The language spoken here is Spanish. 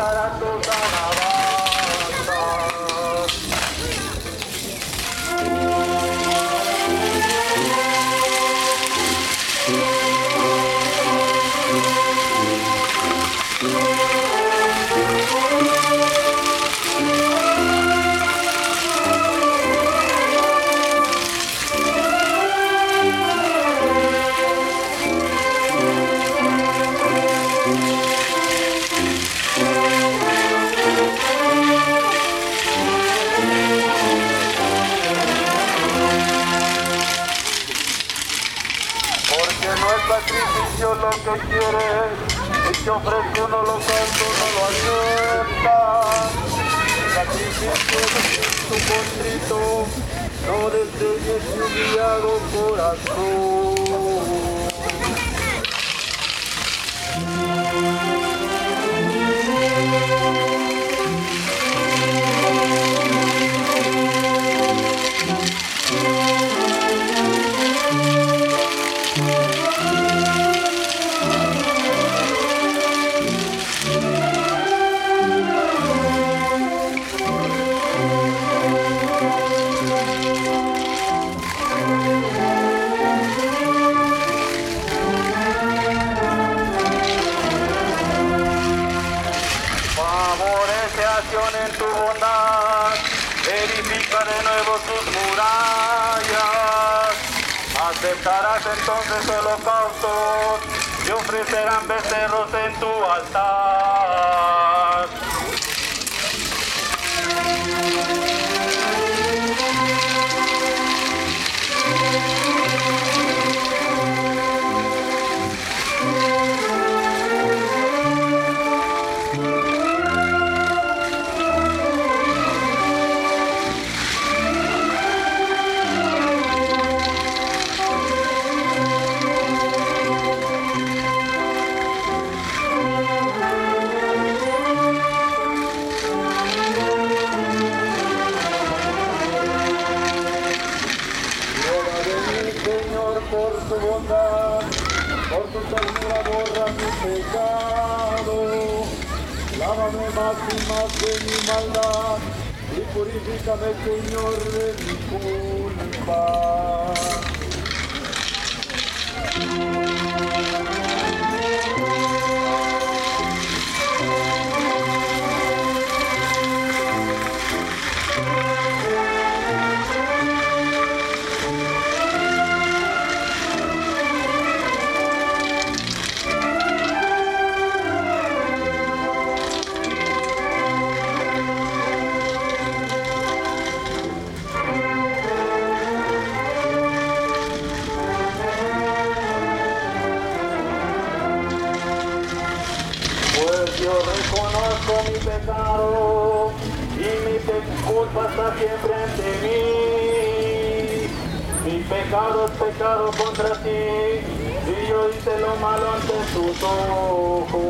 está lo que quieres. Si te ofrezco un holocausto, no lo aceptas. Sacrificio de tu contrito, no desdeñes mi humillado corazón. Acción en tu bondad, edifica de nuevo tus murallas. Aceptarás entonces holocaustos y ofrecerán becerros en tu altar. Ternura borra mi pecado. Lávame más y más de mi maldad y purifícame, Señor, de mi culpa. Pecado y mi pe- culpa está siempre ante mí. Mi pecado es pecado contra ti y yo hice lo malo ante tus ojos.